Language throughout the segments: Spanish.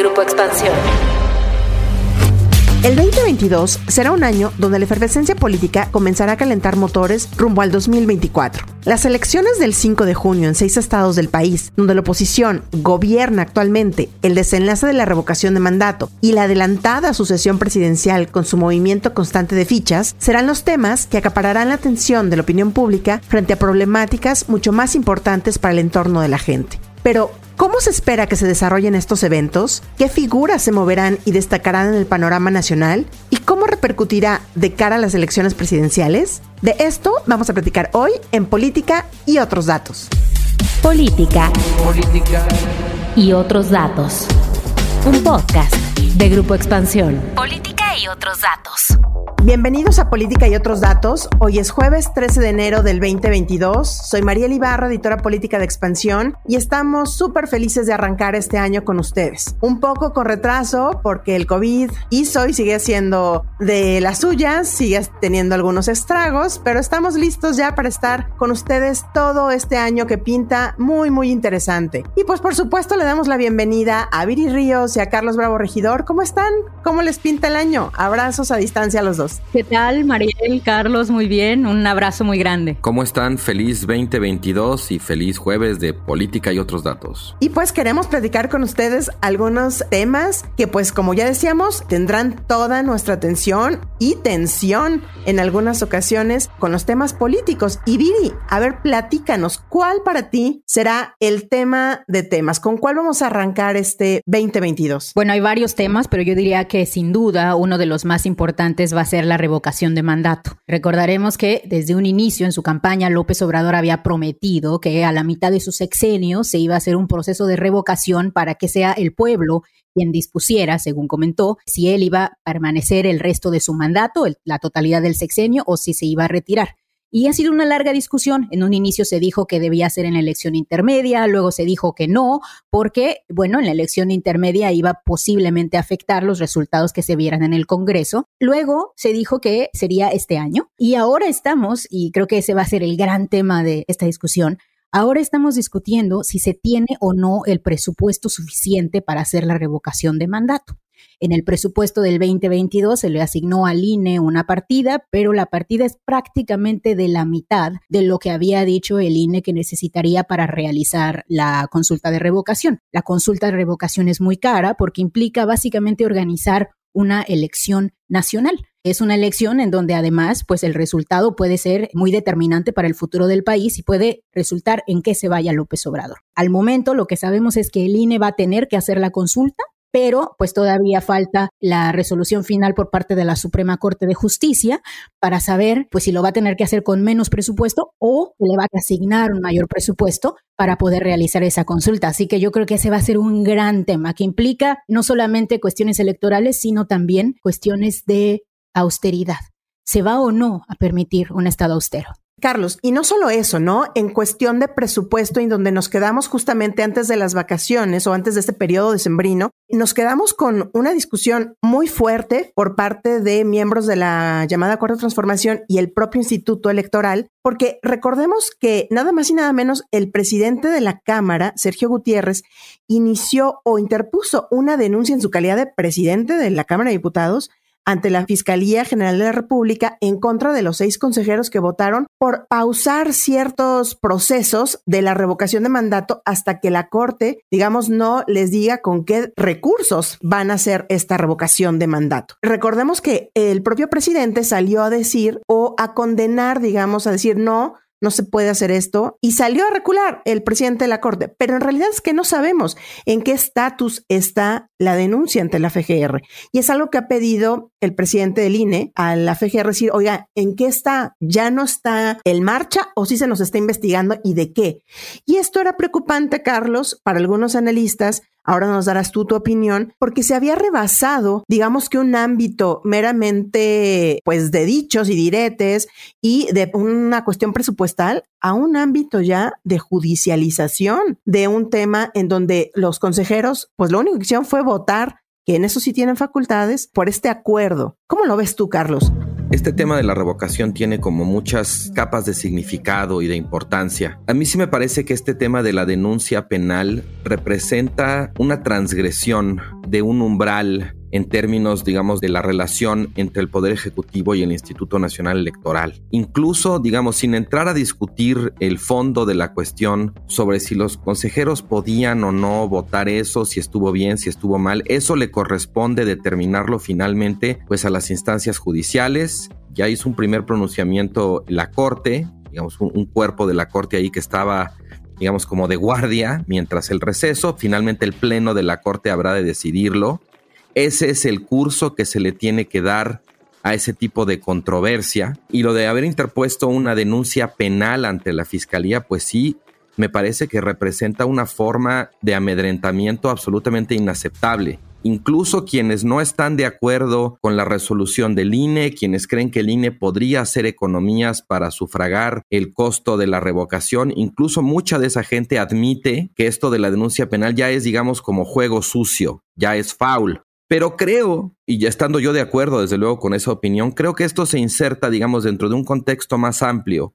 Grupo Expansión. El 2022 será un año donde la efervescencia política comenzará a calentar motores rumbo al 2024. Las elecciones del 5 de junio en seis estados del país, donde la oposición gobierna actualmente el desenlace de la revocación de mandato y la adelantada sucesión presidencial con su movimiento constante de fichas, serán los temas que acapararán la atención de la opinión pública frente a problemáticas mucho más importantes para el entorno de la gente. Pero, ¿Cómo se espera que se desarrollen estos eventos? ¿Qué figuras se moverán y destacarán en el panorama nacional? ¿Y cómo repercutirá de cara a las elecciones presidenciales? De esto vamos a platicar hoy en Política y otros datos. Política. Política. Y otros datos. Un podcast de Grupo Expansión. Política y otros datos. Bienvenidos a Política y otros datos. Hoy es jueves 13 de enero del 2022. Soy María Ibarra, editora política de Expansión, y estamos súper felices de arrancar este año con ustedes. Un poco con retraso porque el COVID hizo y sigue siendo de las suyas, sigue teniendo algunos estragos, pero estamos listos ya para estar con ustedes todo este año que pinta muy, muy interesante. Y pues por supuesto le damos la bienvenida a Viri Ríos y a Carlos Bravo Regidor. ¿Cómo están? ¿Cómo les pinta el año? Abrazos a distancia a los dos. ¿Qué tal, Mariel, Carlos? Muy bien, un abrazo muy grande. ¿Cómo están? Feliz 2022 y feliz jueves de política y otros datos. Y pues queremos platicar con ustedes algunos temas que pues como ya decíamos tendrán toda nuestra atención y tensión en algunas ocasiones con los temas políticos. Y Viri, a ver, platícanos, ¿cuál para ti será el tema de temas? ¿Con cuál vamos a arrancar este 2022? Bueno, hay varios temas, pero yo diría que sin duda uno de los más importantes va a ser la revocación de mandato. Recordaremos que desde un inicio en su campaña López Obrador había prometido que a la mitad de su sexenio se iba a hacer un proceso de revocación para que sea el pueblo quien dispusiera, según comentó, si él iba a permanecer el resto de su mandato, la totalidad del sexenio, o si se iba a retirar. Y ha sido una larga discusión. En un inicio se dijo que debía ser en la elección intermedia, luego se dijo que no, porque, bueno, en la elección intermedia iba posiblemente a afectar los resultados que se vieran en el Congreso. Luego se dijo que sería este año. Y ahora estamos, y creo que ese va a ser el gran tema de esta discusión, Ahora estamos discutiendo si se tiene o no el presupuesto suficiente para hacer la revocación de mandato. En el presupuesto del 2022 se le asignó al INE una partida, pero la partida es prácticamente de la mitad de lo que había dicho el INE que necesitaría para realizar la consulta de revocación. La consulta de revocación es muy cara porque implica básicamente organizar una elección nacional. Es una elección en donde además, pues el resultado puede ser muy determinante para el futuro del país y puede resultar en que se vaya López Obrador. Al momento, lo que sabemos es que el INE va a tener que hacer la consulta pero pues todavía falta la resolución final por parte de la Suprema Corte de Justicia para saber pues si lo va a tener que hacer con menos presupuesto o le va a asignar un mayor presupuesto para poder realizar esa consulta. Así que yo creo que ese va a ser un gran tema que implica no solamente cuestiones electorales, sino también cuestiones de austeridad. ¿Se va o no a permitir un Estado austero? Carlos, y no solo eso, ¿no? En cuestión de presupuesto, en donde nos quedamos justamente antes de las vacaciones o antes de este periodo de sembrino, nos quedamos con una discusión muy fuerte por parte de miembros de la llamada Cuarta Transformación y el propio Instituto Electoral, porque recordemos que nada más y nada menos el presidente de la Cámara, Sergio Gutiérrez, inició o interpuso una denuncia en su calidad de presidente de la Cámara de Diputados ante la Fiscalía General de la República en contra de los seis consejeros que votaron por pausar ciertos procesos de la revocación de mandato hasta que la Corte, digamos, no les diga con qué recursos van a hacer esta revocación de mandato. Recordemos que el propio presidente salió a decir o a condenar, digamos, a decir no, no se puede hacer esto. Y salió a recular el presidente de la Corte, pero en realidad es que no sabemos en qué estatus está la denuncia ante la FGR. Y es algo que ha pedido el presidente del INE a la FGR decir, oiga, ¿en qué está? ¿Ya no está en marcha o si sí se nos está investigando y de qué? Y esto era preocupante, Carlos, para algunos analistas Ahora nos darás tú tu opinión, porque se había rebasado, digamos que un ámbito meramente, pues, de dichos y diretes y de una cuestión presupuestal a un ámbito ya de judicialización de un tema en donde los consejeros, pues, lo único que hicieron fue votar que en eso sí tienen facultades, por este acuerdo. ¿Cómo lo ves tú, Carlos? Este tema de la revocación tiene como muchas capas de significado y de importancia. A mí sí me parece que este tema de la denuncia penal representa una transgresión de un umbral en términos, digamos, de la relación entre el Poder Ejecutivo y el Instituto Nacional Electoral. Incluso, digamos, sin entrar a discutir el fondo de la cuestión sobre si los consejeros podían o no votar eso, si estuvo bien, si estuvo mal, eso le corresponde determinarlo finalmente pues a las instancias judiciales. Ya hizo un primer pronunciamiento la Corte, digamos, un, un cuerpo de la Corte ahí que estaba digamos como de guardia mientras el receso, finalmente el pleno de la Corte habrá de decidirlo ese es el curso que se le tiene que dar a ese tipo de controversia. Y lo de haber interpuesto una denuncia penal ante la fiscalía, pues sí, me parece que representa una forma de amedrentamiento absolutamente inaceptable. Incluso quienes no están de acuerdo con la resolución del INE, quienes creen que el INE podría hacer economías para sufragar el costo de la revocación, incluso mucha de esa gente admite que esto de la denuncia penal ya es, digamos, como juego sucio, ya es foul. Pero creo, y ya estando yo de acuerdo desde luego con esa opinión, creo que esto se inserta, digamos, dentro de un contexto más amplio,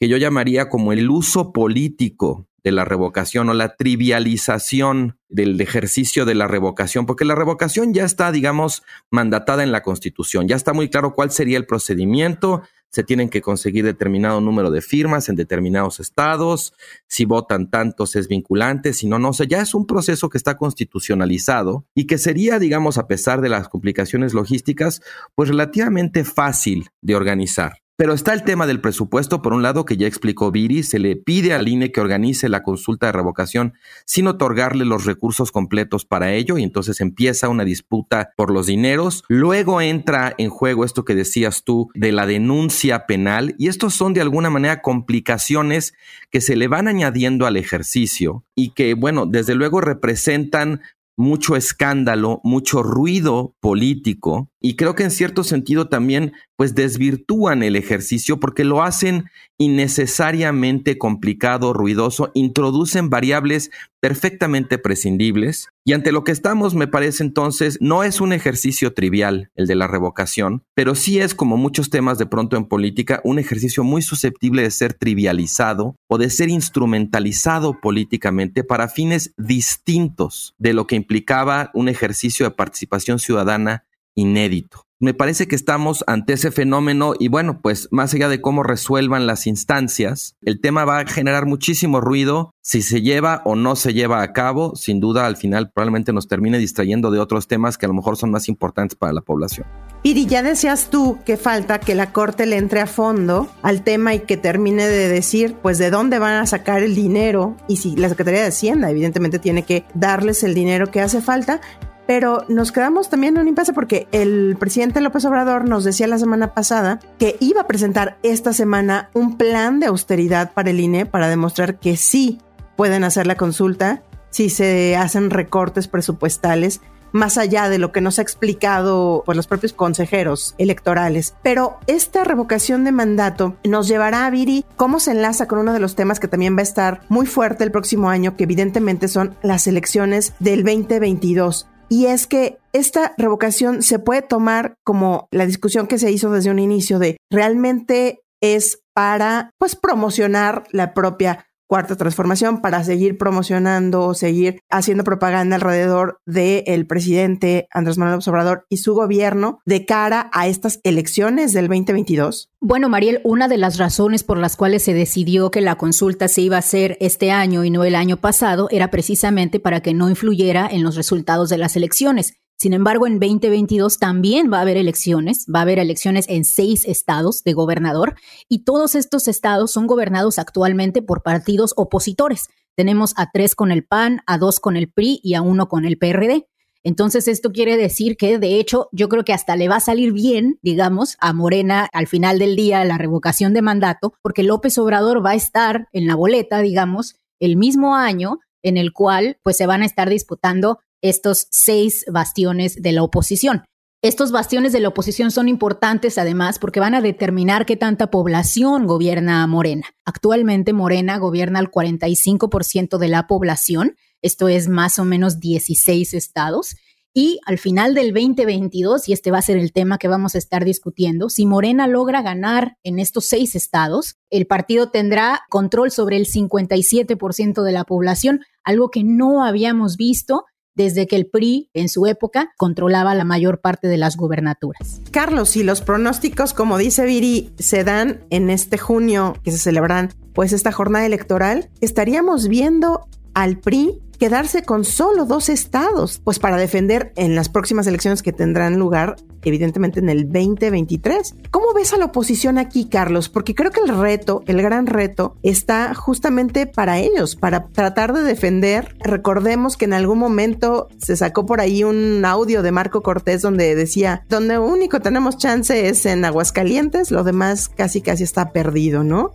que yo llamaría como el uso político de la revocación o la trivialización del ejercicio de la revocación, porque la revocación ya está, digamos, mandatada en la Constitución, ya está muy claro cuál sería el procedimiento, se tienen que conseguir determinado número de firmas en determinados estados, si votan tantos es vinculante, si no, no, o sea, ya es un proceso que está constitucionalizado y que sería, digamos, a pesar de las complicaciones logísticas, pues relativamente fácil de organizar. Pero está el tema del presupuesto, por un lado, que ya explicó Viri, se le pide al INE que organice la consulta de revocación sin otorgarle los recursos completos para ello, y entonces empieza una disputa por los dineros. Luego entra en juego esto que decías tú de la denuncia penal, y estos son de alguna manera complicaciones que se le van añadiendo al ejercicio y que, bueno, desde luego representan mucho escándalo, mucho ruido político y creo que en cierto sentido también pues desvirtúan el ejercicio porque lo hacen innecesariamente complicado, ruidoso, introducen variables perfectamente prescindibles y ante lo que estamos me parece entonces no es un ejercicio trivial el de la revocación, pero sí es como muchos temas de pronto en política un ejercicio muy susceptible de ser trivializado o de ser instrumentalizado políticamente para fines distintos de lo que implicaba un ejercicio de participación ciudadana inédito. Me parece que estamos ante ese fenómeno y bueno, pues más allá de cómo resuelvan las instancias, el tema va a generar muchísimo ruido si se lleva o no se lleva a cabo. Sin duda, al final probablemente nos termine distrayendo de otros temas que a lo mejor son más importantes para la población. Piri, ya decías tú que falta que la Corte le entre a fondo al tema y que termine de decir, pues, de dónde van a sacar el dinero y si la Secretaría de Hacienda, evidentemente, tiene que darles el dinero que hace falta pero nos quedamos también en un impasse porque el presidente López Obrador nos decía la semana pasada que iba a presentar esta semana un plan de austeridad para el INE para demostrar que sí pueden hacer la consulta si se hacen recortes presupuestales más allá de lo que nos ha explicado por los propios consejeros electorales. Pero esta revocación de mandato nos llevará a Viri cómo se enlaza con uno de los temas que también va a estar muy fuerte el próximo año, que evidentemente son las elecciones del 2022 y es que esta revocación se puede tomar como la discusión que se hizo desde un inicio de realmente es para pues promocionar la propia cuarta transformación para seguir promocionando, seguir haciendo propaganda alrededor del presidente Andrés Manuel Obrador y su gobierno de cara a estas elecciones del 2022? Bueno, Mariel, una de las razones por las cuales se decidió que la consulta se iba a hacer este año y no el año pasado era precisamente para que no influyera en los resultados de las elecciones. Sin embargo, en 2022 también va a haber elecciones, va a haber elecciones en seis estados de gobernador y todos estos estados son gobernados actualmente por partidos opositores. Tenemos a tres con el PAN, a dos con el PRI y a uno con el PRD. Entonces, esto quiere decir que, de hecho, yo creo que hasta le va a salir bien, digamos, a Morena al final del día la revocación de mandato, porque López Obrador va a estar en la boleta, digamos, el mismo año en el cual pues se van a estar disputando estos seis bastiones de la oposición. Estos bastiones de la oposición son importantes además porque van a determinar qué tanta población gobierna Morena. Actualmente Morena gobierna el 45% de la población, esto es más o menos 16 estados, Y al final del 2022, y este va a ser el tema que vamos a estar discutiendo, si Morena logra ganar en estos seis estados, el partido tendrá control sobre el 57% de la población, algo que no habíamos visto desde que el PRI en su época controlaba la mayor parte de las gubernaturas. Carlos, si los pronósticos, como dice Viri, se dan en este junio que se celebran pues esta jornada electoral, estaríamos viendo al PRI quedarse con solo dos estados, pues para defender en las próximas elecciones que tendrán lugar, evidentemente en el 2023. ¿Cómo ves a la oposición aquí, Carlos? Porque creo que el reto, el gran reto, está justamente para ellos, para tratar de defender. Recordemos que en algún momento se sacó por ahí un audio de Marco Cortés donde decía, donde único tenemos chance es en Aguascalientes, lo demás casi casi está perdido, ¿no?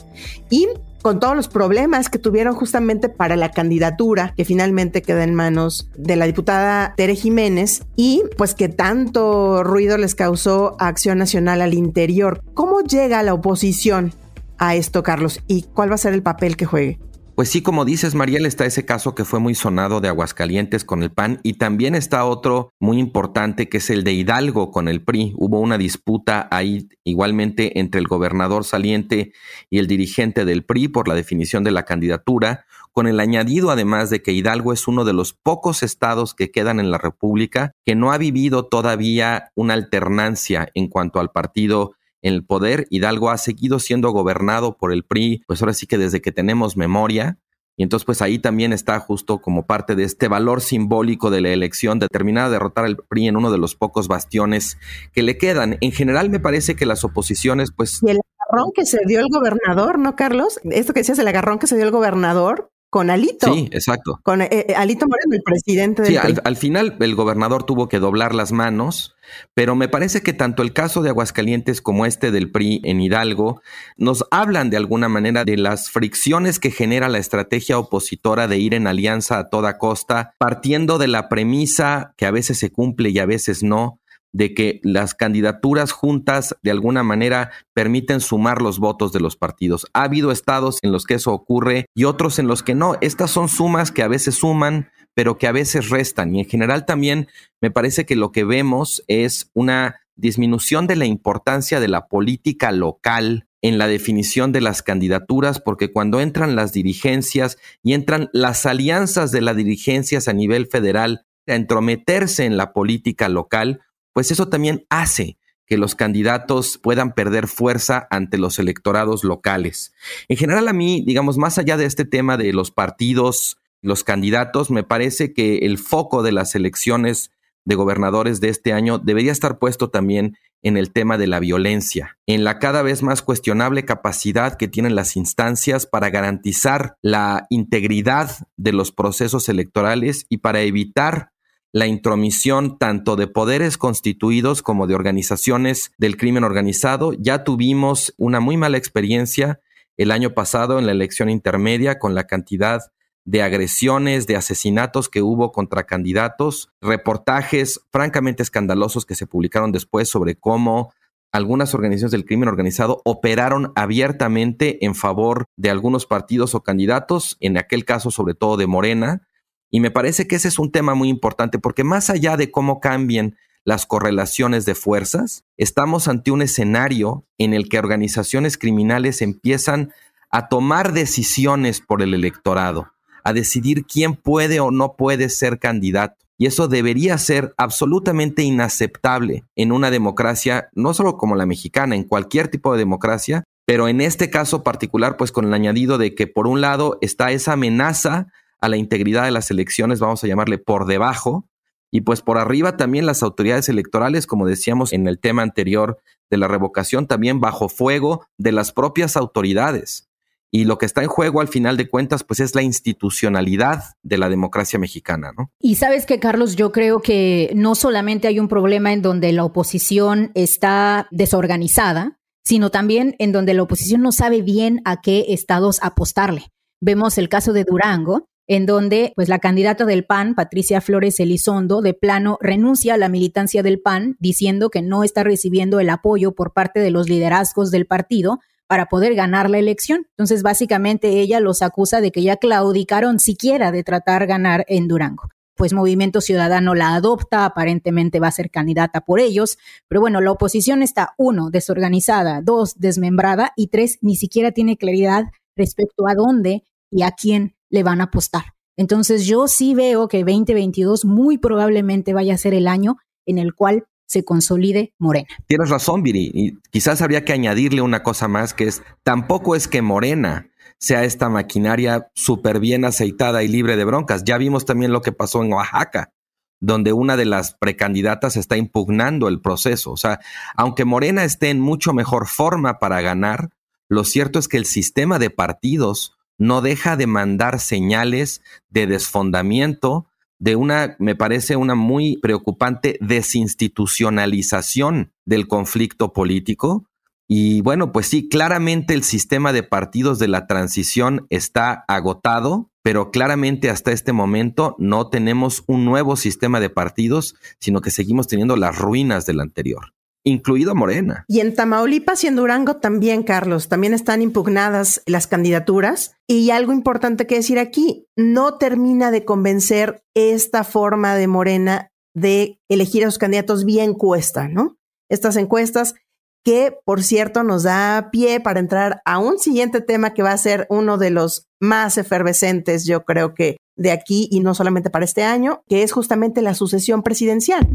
Y con todos los problemas que tuvieron justamente para la candidatura que finalmente queda en manos de la diputada Tere Jiménez y pues que tanto ruido les causó a Acción Nacional al interior. ¿Cómo llega la oposición a esto, Carlos? ¿Y cuál va a ser el papel que juegue? Pues sí, como dices, Mariel, está ese caso que fue muy sonado de Aguascalientes con el PAN y también está otro muy importante que es el de Hidalgo con el PRI. Hubo una disputa ahí igualmente entre el gobernador saliente y el dirigente del PRI por la definición de la candidatura, con el añadido además de que Hidalgo es uno de los pocos estados que quedan en la República que no ha vivido todavía una alternancia en cuanto al partido en el poder. Hidalgo ha seguido siendo gobernado por el PRI, pues ahora sí que desde que tenemos memoria. Y entonces, pues ahí también está justo como parte de este valor simbólico de la elección, determinada a derrotar al PRI en uno de los pocos bastiones que le quedan. En general, me parece que las oposiciones, pues. Y el agarrón que se dio el gobernador, ¿no, Carlos? Esto que decías, el agarrón que se dio el gobernador, con Alito. Sí, exacto. Con eh, eh, Alito Moreno, el presidente del Sí, al, final el gobernador tuvo que doblar las manos, pero me parece que tanto el caso de Aguascalientes como este del PRI en Hidalgo nos hablan de alguna manera de las fricciones que genera la estrategia opositora de ir en alianza a toda costa, partiendo de la premisa que a veces se cumple y a veces no, de que las candidaturas juntas de alguna manera permiten sumar los votos de los partidos. Ha habido estados en los que eso ocurre y otros en los que no. Estas son sumas que a veces suman, pero que a veces restan. Y en general también me parece que lo que vemos es una disminución de la importancia de la política local en la definición de las candidaturas, porque cuando entran las dirigencias y entran las alianzas de las dirigencias a nivel federal a entrometerse en la política local, pues eso también hace que los candidatos puedan perder fuerza ante los electorados locales. En general, a mí, digamos, más allá de este tema de los partidos, los candidatos, me parece que el foco de las elecciones de gobernadores de este año debería estar puesto también en el tema de la violencia, en la cada vez más cuestionable capacidad que tienen las instancias para garantizar la integridad de los procesos electorales y para evitar la intromisión tanto de poderes constituidos como de organizaciones del crimen organizado. Ya tuvimos una muy mala experiencia el año pasado en la elección intermedia con la cantidad de agresiones, de asesinatos que hubo contra candidatos, reportajes francamente escandalosos que se publicaron después sobre cómo algunas organizaciones del crimen organizado operaron abiertamente en favor de algunos partidos o candidatos, en aquel caso sobre todo de Morena, y me parece que ese es un tema muy importante porque más allá de cómo cambien las correlaciones de fuerzas, estamos ante un escenario en el que organizaciones criminales empiezan a tomar decisiones por el electorado, a decidir quién puede o no puede ser candidato. Y eso debería ser absolutamente inaceptable en una democracia, no solo como la mexicana, en cualquier tipo de democracia, pero en este caso particular, pues con el añadido de que por un lado está esa amenaza a la integridad de las elecciones, vamos a llamarle por debajo, y pues por arriba también las autoridades electorales, como decíamos en el tema anterior de la revocación, también bajo fuego de las propias autoridades. Y lo que está en juego al final de cuentas, pues es la institucionalidad de la democracia mexicana, ¿no? Y sabes que, Carlos, yo creo que no solamente hay un problema en donde la oposición está desorganizada, sino también en donde la oposición no sabe bien a qué estados apostarle. Vemos el caso de Durango, en donde pues la candidata del PAN, Patricia Flores Elizondo, de plano renuncia a la militancia del PAN diciendo que no está recibiendo el apoyo por parte de los liderazgos del partido para poder ganar la elección. Entonces, básicamente ella los acusa de que ya claudicaron siquiera de tratar ganar en Durango. pues Movimiento Ciudadano la adopta, aparentemente va a ser candidata por ellos, pero bueno, la oposición está, uno, desorganizada, dos, desmembrada y tres, ni siquiera tiene claridad respecto a dónde y a quién le van a apostar. Entonces yo sí veo que 2022 muy probablemente vaya a ser el año en el cual se consolide Morena. Tienes razón, Viri, y quizás habría que añadirle una cosa más que es, tampoco es que Morena sea esta maquinaria súper bien aceitada y libre de broncas. Ya vimos también lo que pasó en Oaxaca, donde una de las precandidatas está impugnando el proceso. O sea, aunque Morena esté en mucho mejor forma para ganar, lo cierto es que el sistema de partidos no deja de mandar señales de desfondamiento, de una, me parece, una muy preocupante desinstitucionalización del conflicto político. Y bueno, pues sí, claramente el sistema de partidos de la transición está agotado, pero claramente hasta este momento no tenemos un nuevo sistema de partidos, sino que seguimos teniendo las ruinas del anterior incluido Morena. Y en Tamaulipas y en Durango también, Carlos, también están impugnadas las candidaturas. Y algo importante que decir aquí, no termina de convencer esta forma de Morena de elegir a los candidatos vía encuesta, ¿no? Estas encuestas que, por cierto, nos da pie para entrar a un siguiente tema que va a ser uno de los más efervescentes, yo creo que de aquí y no solamente para este año, que es justamente la sucesión presidencial.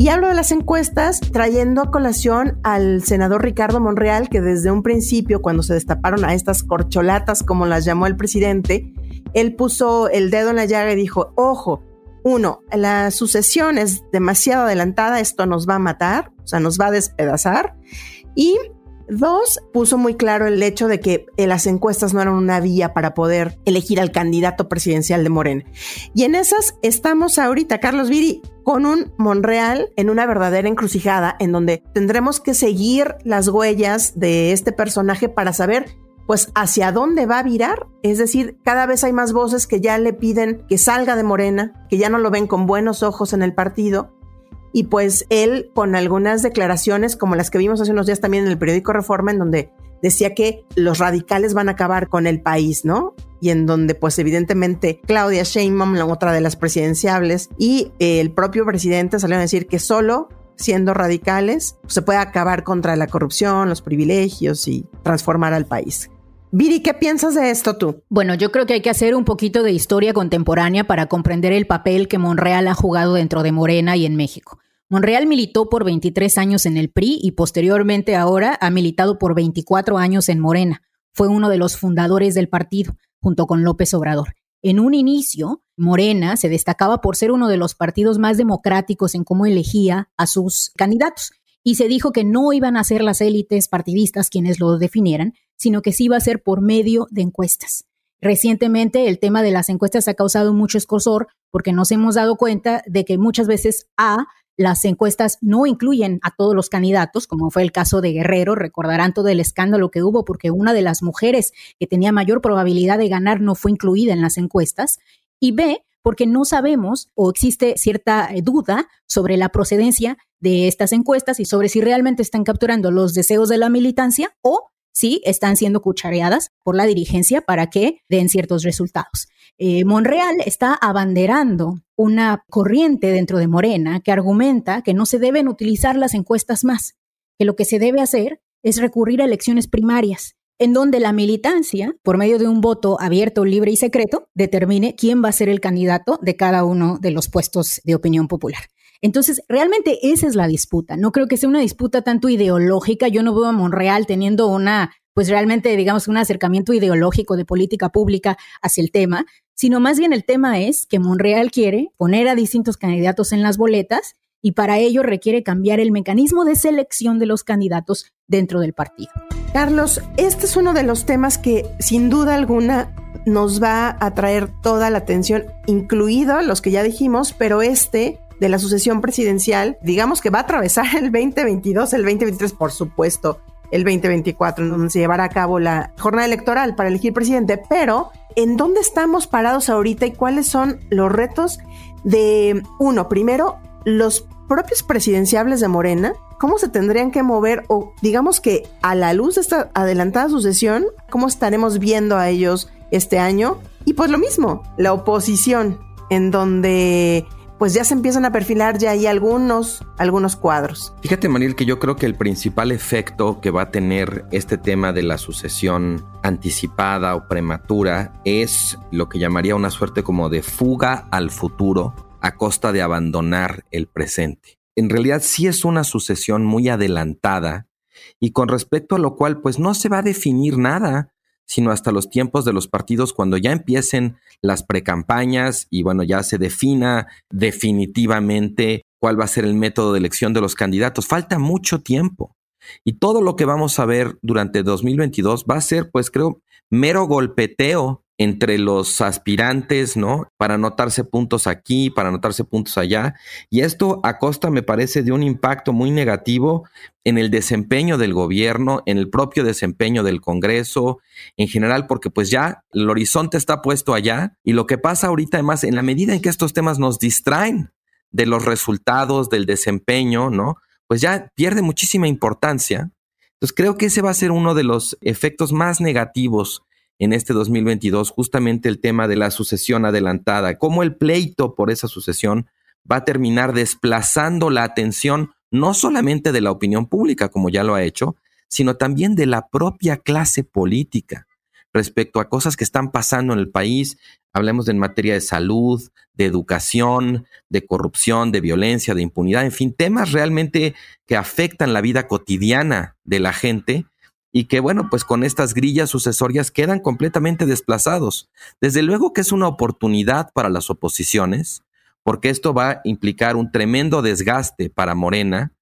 Y hablo de las encuestas trayendo a colación al senador Ricardo Monreal, que desde un principio, cuando se destaparon a estas corcholatas, como las llamó el presidente, él puso el dedo en la llaga y dijo, ojo, uno, la sucesión es demasiado adelantada, esto nos va a matar, o sea, nos va a despedazar. Y Dos, puso muy claro el hecho de que eh, las encuestas no eran una vía para poder elegir al candidato presidencial de Morena. Y en esas estamos ahorita, Carlos Viri, con un Monreal en una verdadera encrucijada en donde tendremos que seguir las huellas de este personaje para saber pues hacia dónde va a virar. Es decir, cada vez hay más voces que ya le piden que salga de Morena, que ya no lo ven con buenos ojos en el partido y pues él con algunas declaraciones como las que vimos hace unos días también en el periódico Reforma, en donde decía que los radicales van a acabar con el país, ¿no? Y en donde pues evidentemente Claudia Sheinbaum, la otra de las presidenciables, y el propio presidente salieron a decir que solo siendo radicales se puede acabar contra la corrupción, los privilegios y transformar al país. Viri, ¿qué piensas de esto tú? Bueno, yo creo que hay que hacer un poquito de historia contemporánea para comprender el papel que Monreal ha jugado dentro de Morena y en México. Monreal militó por 23 años en el PRI y posteriormente ahora ha militado por 24 años en Morena. Fue uno de los fundadores del partido, junto con López Obrador. En un inicio, Morena se destacaba por ser uno de los partidos más democráticos en cómo elegía a sus candidatos y se dijo que no iban a ser las élites partidistas quienes lo definieran, sino que sí iba a ser por medio de encuestas. Recientemente el tema de las encuestas ha causado mucho escosor porque nos hemos dado cuenta de que muchas veces A, las encuestas no incluyen a todos los candidatos, como fue el caso de Guerrero, recordarán todo el escándalo que hubo porque una de las mujeres que tenía mayor probabilidad de ganar no fue incluida en las encuestas, y B, porque no sabemos o existe cierta eh, duda sobre la procedencia de estas encuestas y sobre si realmente están capturando los deseos de la militancia o si están siendo cuchareadas por la dirigencia para que den ciertos resultados. Eh, Monreal está abanderando una corriente dentro de Morena que argumenta que no se deben utilizar las encuestas más, que lo que se debe hacer es recurrir a elecciones primarias en donde la militancia, por medio de un voto abierto, libre y secreto, determine quién va a ser el candidato de cada uno de los puestos de opinión popular. Entonces, realmente esa es la disputa. No creo que sea una disputa tanto ideológica. Yo no veo a Monreal teniendo una, pues realmente, digamos, un acercamiento ideológico de política pública hacia el tema, sino más bien el tema es que Monreal quiere poner a distintos candidatos en las boletas y para ello requiere cambiar el mecanismo de selección de los candidatos dentro del partido. Carlos, este es uno de los temas que sin duda alguna nos va a traer toda la atención, incluido los que ya dijimos, pero este de la sucesión presidencial, digamos que va a atravesar el 2022, el 2023, por supuesto, el 2024, en donde se llevará a cabo la jornada electoral para elegir presidente, pero ¿en dónde estamos parados ahorita y cuáles son los retos de, uno, primero, los propios presidenciables de Morena, cómo se tendrían que mover o digamos que a la luz de esta adelantada sucesión, cómo estaremos viendo a ellos este año. Y pues lo mismo, la oposición, en donde pues ya se empiezan a perfilar ya hay algunos, algunos cuadros. Fíjate, Mariel, que yo creo que el principal efecto que va a tener este tema de la sucesión anticipada o prematura es lo que llamaría una suerte como de fuga al futuro a costa de abandonar el presente. En realidad sí es una sucesión muy adelantada y con respecto a lo cual pues no se va a definir nada sino hasta los tiempos de los partidos cuando ya empiecen las precampañas y bueno, ya se defina definitivamente cuál va a ser el método de elección de los candidatos. Falta mucho tiempo. Y todo lo que vamos a ver durante 2022 va a ser, pues creo, mero golpeteo entre los aspirantes, ¿no? Para anotarse puntos aquí, para anotarse puntos allá. Y esto a costa, me parece, de un impacto muy negativo en el desempeño del gobierno, en el propio desempeño del Congreso, en general, porque pues ya el horizonte está puesto allá. Y lo que pasa ahorita, además, en la medida en que estos temas nos distraen de los resultados, del desempeño, ¿no? Pues ya pierde muchísima importancia. Entonces creo que ese va a ser uno de los efectos más negativos en este 2022 justamente el tema de la sucesión adelantada, cómo el pleito por esa sucesión va a terminar desplazando la atención no solamente de la opinión pública, como ya lo ha hecho, sino también de la propia clase política respecto a cosas que están pasando en el país. Hablemos en materia de salud, de educación, de corrupción, de violencia, de impunidad, en fin, temas realmente que afectan la vida cotidiana de la gente y que bueno, pues con estas grillas sucesorias quedan completamente desplazados. Desde luego que es una oportunidad para las oposiciones, porque esto va a implicar un tremendo desgaste para Morena,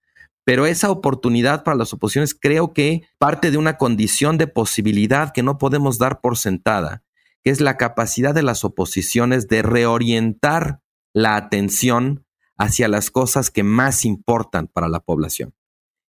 pero esa oportunidad para las oposiciones creo que parte de una condición de posibilidad que no podemos dar por sentada, que es la capacidad de las oposiciones de reorientar la atención hacia las cosas que más importan para la población.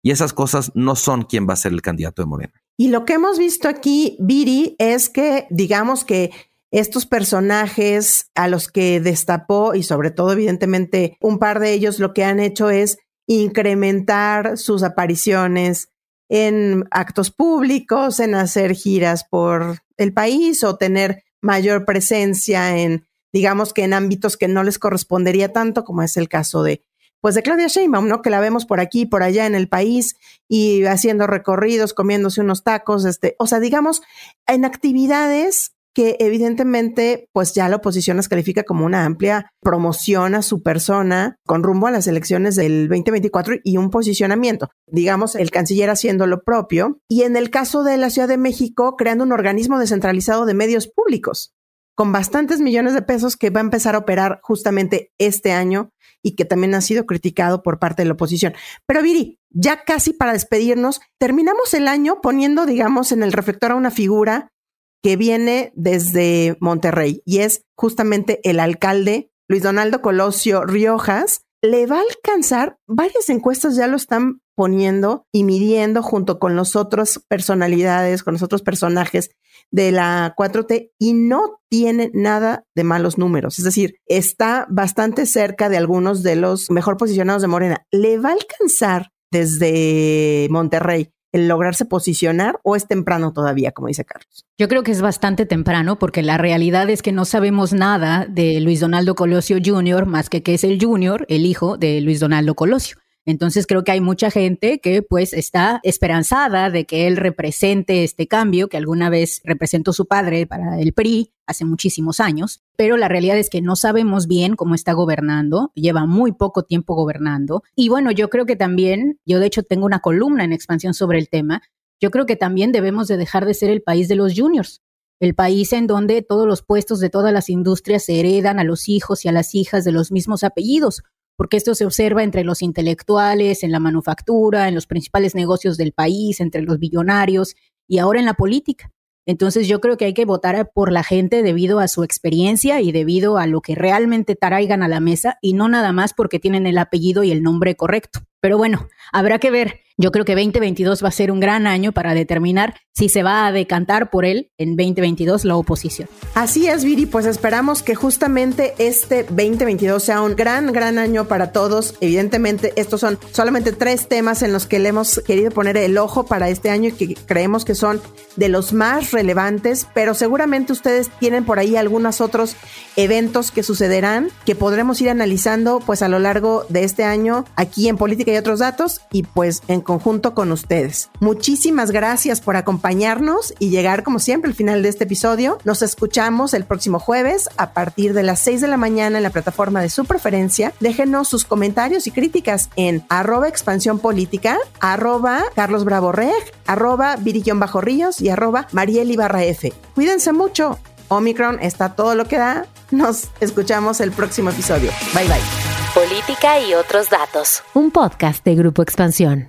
Y esas cosas no son quién va a ser el candidato de Morena. Y lo que hemos visto aquí, Viri, es que digamos que estos personajes a los que destapó y sobre todo evidentemente un par de ellos lo que han hecho es incrementar sus apariciones en actos públicos, en hacer giras por el país o tener mayor presencia en, digamos que en ámbitos que no les correspondería tanto, como es el caso de pues de Claudia Sheinbaum, ¿no? Que la vemos por aquí, por allá en el país y haciendo recorridos, comiéndose unos tacos, este, o sea, digamos, en actividades que evidentemente pues ya la oposición las califica como una amplia promoción a su persona con rumbo a las elecciones del 2024 y un posicionamiento, digamos, el canciller haciendo lo propio y en el caso de la Ciudad de México creando un organismo descentralizado de medios públicos con bastantes millones de pesos que va a empezar a operar justamente este año y que también ha sido criticado por parte de la oposición. Pero Viri, ya casi para despedirnos, terminamos el año poniendo, digamos, en el reflector a una figura que viene desde Monterrey y es justamente el alcalde Luis Donaldo Colosio Riojas. Le va a alcanzar, varias encuestas ya lo están poniendo y midiendo junto con los otros personalidades, con los otros personajes de la 4T y no tiene nada de malos números. Es decir, está bastante cerca de algunos de los mejor posicionados de Morena. ¿Le va a alcanzar desde Monterrey el lograrse posicionar o es temprano todavía, como dice Carlos? Yo creo que es bastante temprano porque la realidad es que no sabemos nada de Luis Donaldo Colosio Jr. más que que es el Junior, el hijo de Luis Donaldo Colosio. Entonces creo que hay mucha gente que pues está esperanzada de que él represente este cambio que alguna vez representó su padre para el PRI hace muchísimos años, pero la realidad es que no sabemos bien cómo está gobernando, lleva muy poco tiempo gobernando. Y bueno, yo creo que también, yo de hecho tengo una columna en expansión sobre el tema, yo creo que también debemos de dejar de ser el país de los juniors el país en donde todos los puestos de todas las industrias se heredan a los hijos y a las hijas de los mismos apellidos porque esto se observa entre los intelectuales, en la manufactura, en los principales negocios del país, entre los billonarios y ahora en la política. Entonces yo creo que hay que votar por la gente debido a su experiencia y debido a lo que realmente traigan a la mesa y no nada más porque tienen el apellido y el nombre correcto. Pero bueno, habrá que ver. Yo creo que 2022 va a ser un gran año para determinar si se va a decantar por él en 2022 la oposición. Así es, Viri, pues esperamos que justamente este 2022 sea un gran, gran año para todos. Evidentemente, estos son solamente tres temas en los que le hemos querido poner el ojo para este año y que creemos que son de los más relevantes, pero seguramente ustedes tienen por ahí algunos otros eventos que sucederán que podremos ir analizando pues a lo largo de este año aquí en Política otros datos y pues en conjunto con ustedes. Muchísimas gracias por acompañarnos y llegar como siempre al final de este episodio. Nos escuchamos el próximo jueves a partir de las 6 de la mañana en la plataforma de su preferencia. Déjenos sus comentarios y críticas en arroba expansión política, arroba Carlos Bravo Reg, arroba Bajo Ríos y arroba Mariel F. Cuídense mucho. Omicron está todo lo que da. Nos escuchamos el próximo episodio. Bye bye. Política y otros datos. Un podcast de Grupo Expansión.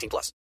18 plus.